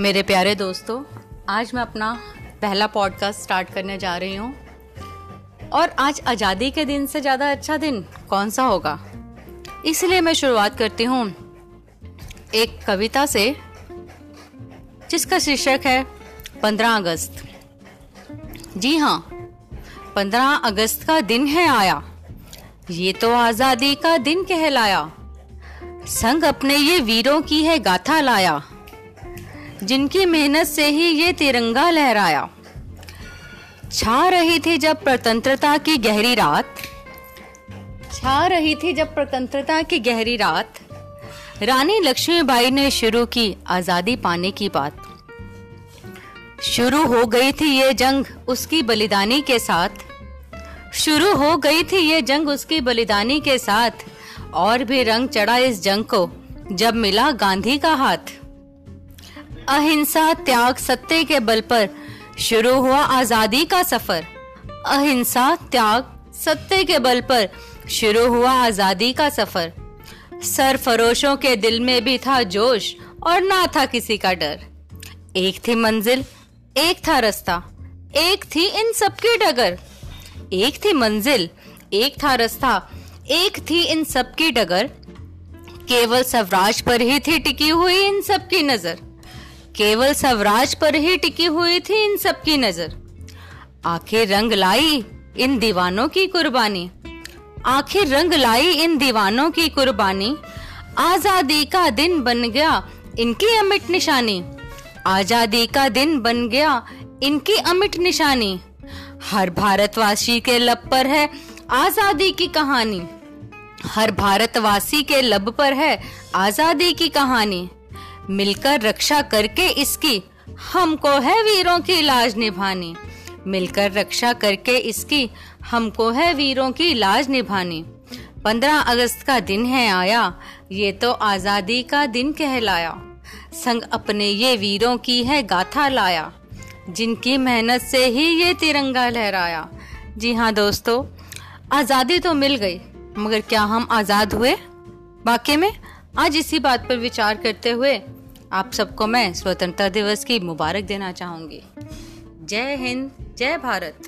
मेरे प्यारे दोस्तों, आज मैं अपना पहला पॉडकास्ट स्टार्ट करने जा रही हूँ। और आज आज़ादी के दिन से ज़्यादा अच्छा दिन कौन सा होगा? इसलिए मैं शुरुआत करती हूँ एक कविता से, जिसका शीर्षक है, पंद्रह अगस्त। जी हाँ पंद्रह अगस्त का दिन है आया। ये तो आज़ादी का दिन कहलाया। संग अपने ये वीरों की है गाथा लाया। जिनकी मेहनत से ही ये तिरंगा लहराया। छा रही थी जब स्वतंत्रता की गहरी रात। छा रही थी जब स्वतंत्रता की गहरी रात। रानी लक्ष्मीबाई ने शुरू की आज़ादी पाने की बात। शुरू हो गई थी ये जंग उसकी बलिदानी के साथ। शुरू हो गई थी ये जंग उसकी बलिदानी के साथ। और भी रंग चढ़ा इस जंग को, जब मिला गांधी का हाथ। अहिंसा, त्याग, सत्य के बल पर शुरू हुआ आज़ादी का सफ़र। अहिंसा, त्याग, सत्य के बल पर शुरू हुआ आज़ादी का सफ़र। सरफरोशों के दिल में भी था जोश और ना था किसी का डर। एक थी मंजिल, एक था रास्ता, एक थी इन सबकी डगर। एक थी मंजिल, एक था रास्ता, एक थी इन सबकी डगर। केवल स्वराज पर ही थी टिकी हुई इन सबकी नज़र। केवल स्वराज पर ही टिकी हुई थी इन सबकी नज़र। आखिर रंग लाई इन दीवानों की कुर्बानी। आखिर रंग लाई इन दीवानों की कुर्बानी। आज़ादी का दिन बन गया इनकी अमिट निशानी। आज़ादी का दिन बन गया इनकी अमिट निशानी। हर भारतवासी के लब पर है आज़ादी की कहानी। हर भारतवासी के लब पर है आज़ादी की कहानी। मिलकर रक्षा करके इसकी, हमको है वीरों की लाज निभानी। मिलकर रक्षा करके इसकी, हमको है वीरों की लाज निभानी। पंद्रह अगस्त का दिन है आया, ये तो आज़ादी का दिन कहलाया। संग अपने ये वीरों की है गाथा लाया, जिनकी मेहनत से ही ये तिरंगा लहराया। जी हाँ दोस्तों, आज़ादी तो मिल गई, मगर क्या हम आज़ाद हुए? वाकई में, आज इसी बात पर विचार करते हुए आप सबको मैं स्वतंत्रता दिवस की मुबारक देना चाहूँगी। जय हिंद जय भारत।